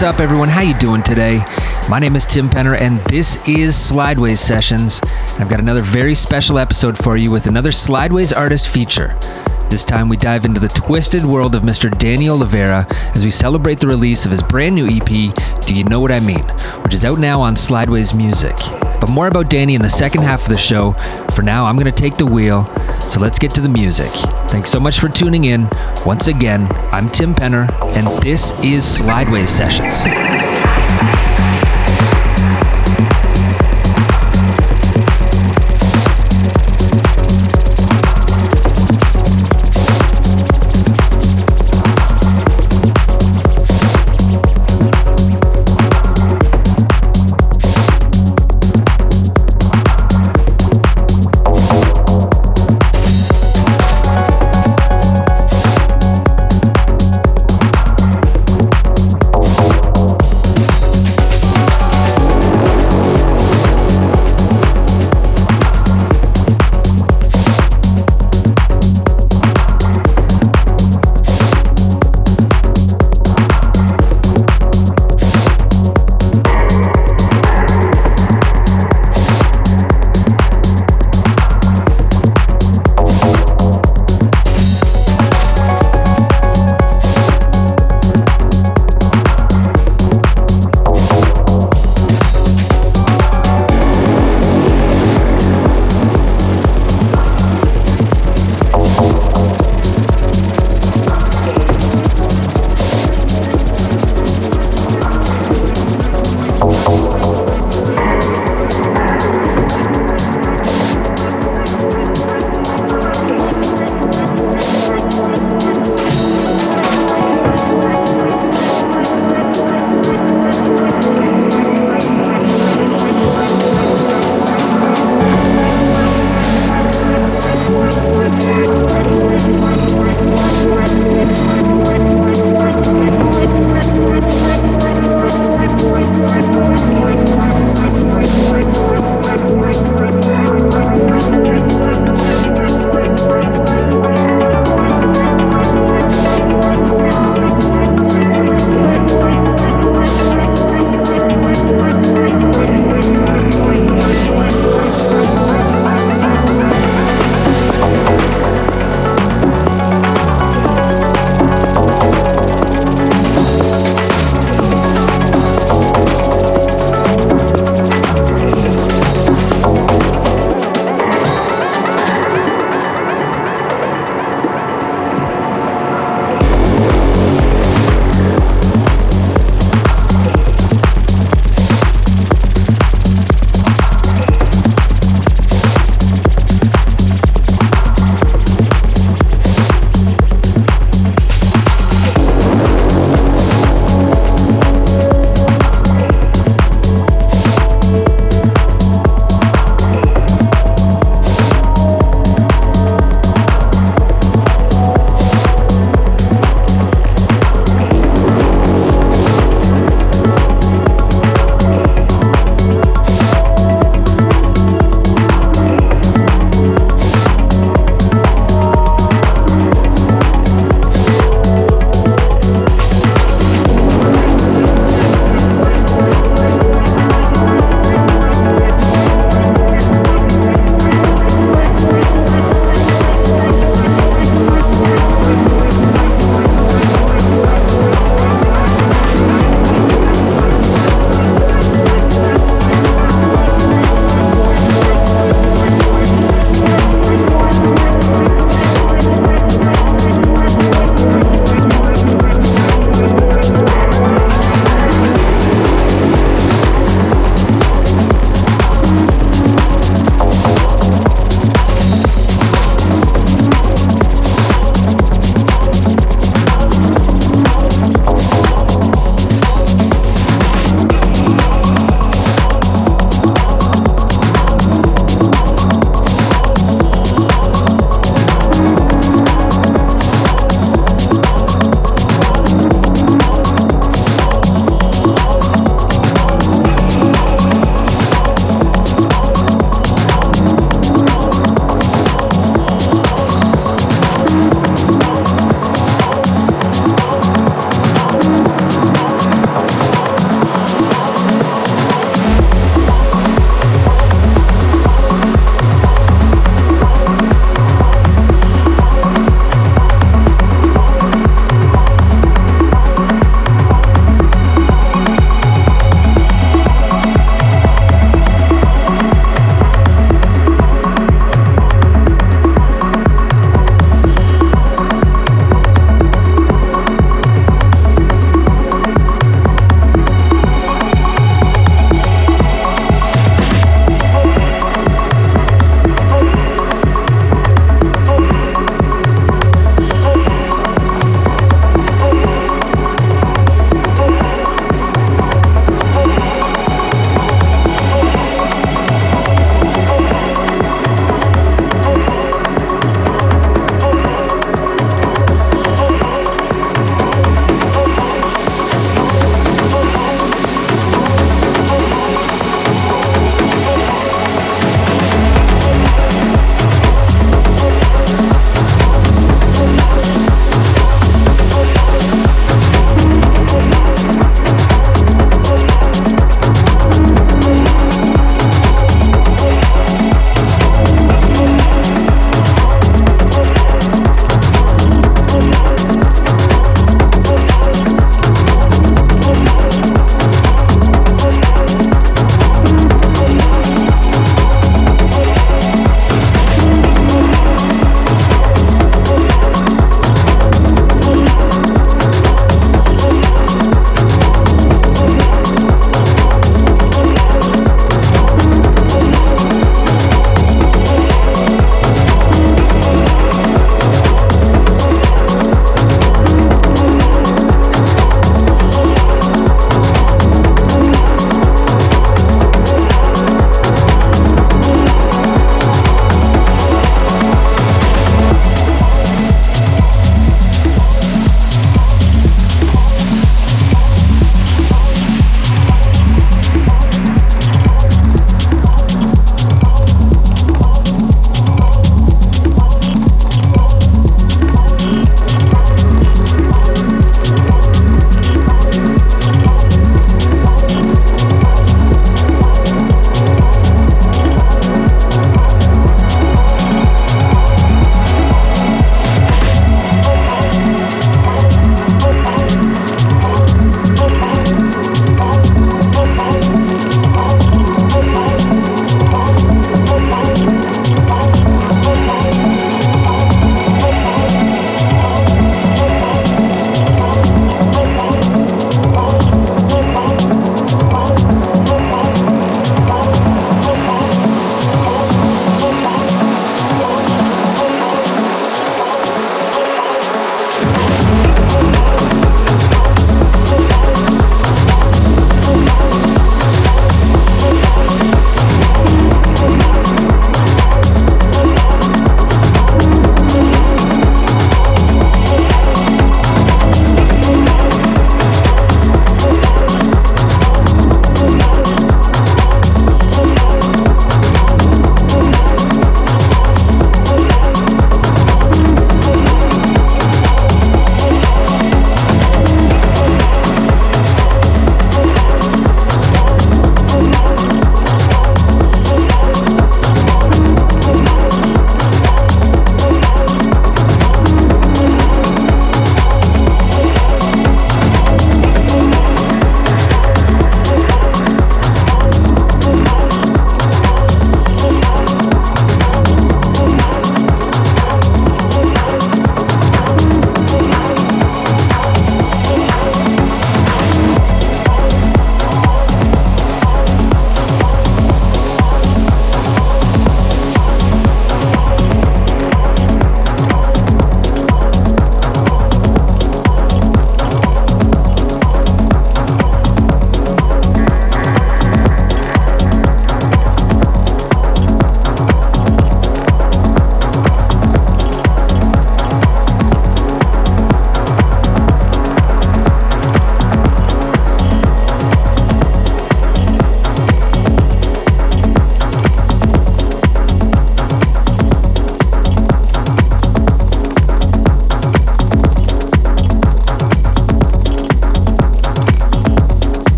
What's up, everyone? How you doing today? My name is Tim Penner, and this is Slideways Sessions. I've got another very special episode for you with another Slideways artist feature. This time we dive into the twisted world of Mr. Danny Oliveira as we celebrate the release of his brand new EP, Do You Know What I Mean, which is out now on Slideways Music. But more about Danny in the second half of the show. For now, I'm going to take the wheel, so let's get to the music. Thanks so much for tuning in. Once again, I'm Tim Penner, and this is Slideways Sessions.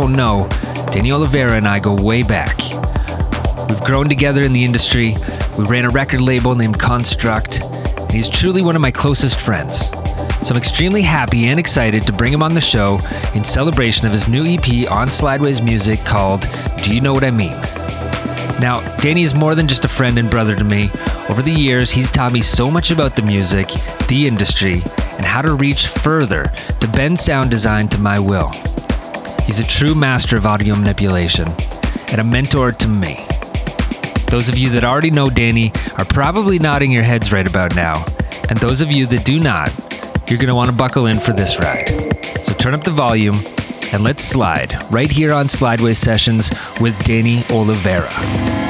Don't know, Danny Oliveira and I go way back. We've grown together in the industry. We ran a record label named Construct, and he's truly one of my closest friends. So I'm extremely happy and excited to bring him on the show in celebration of his new EP on Slideways Music called Do You Know What I Mean? Now, Danny is more than just a friend and brother to me. Over the years, he's taught me so much about the music, the industry, and how to reach further to bend sound design to my will. He's a true master of audio manipulation and a mentor to me. Those of you that already know Danny are probably nodding your heads right about now. And those of you that do not, you're going to want to buckle in for this ride. So turn up the volume and let's slide right here on Slideway Sessions with Danny Oliveira.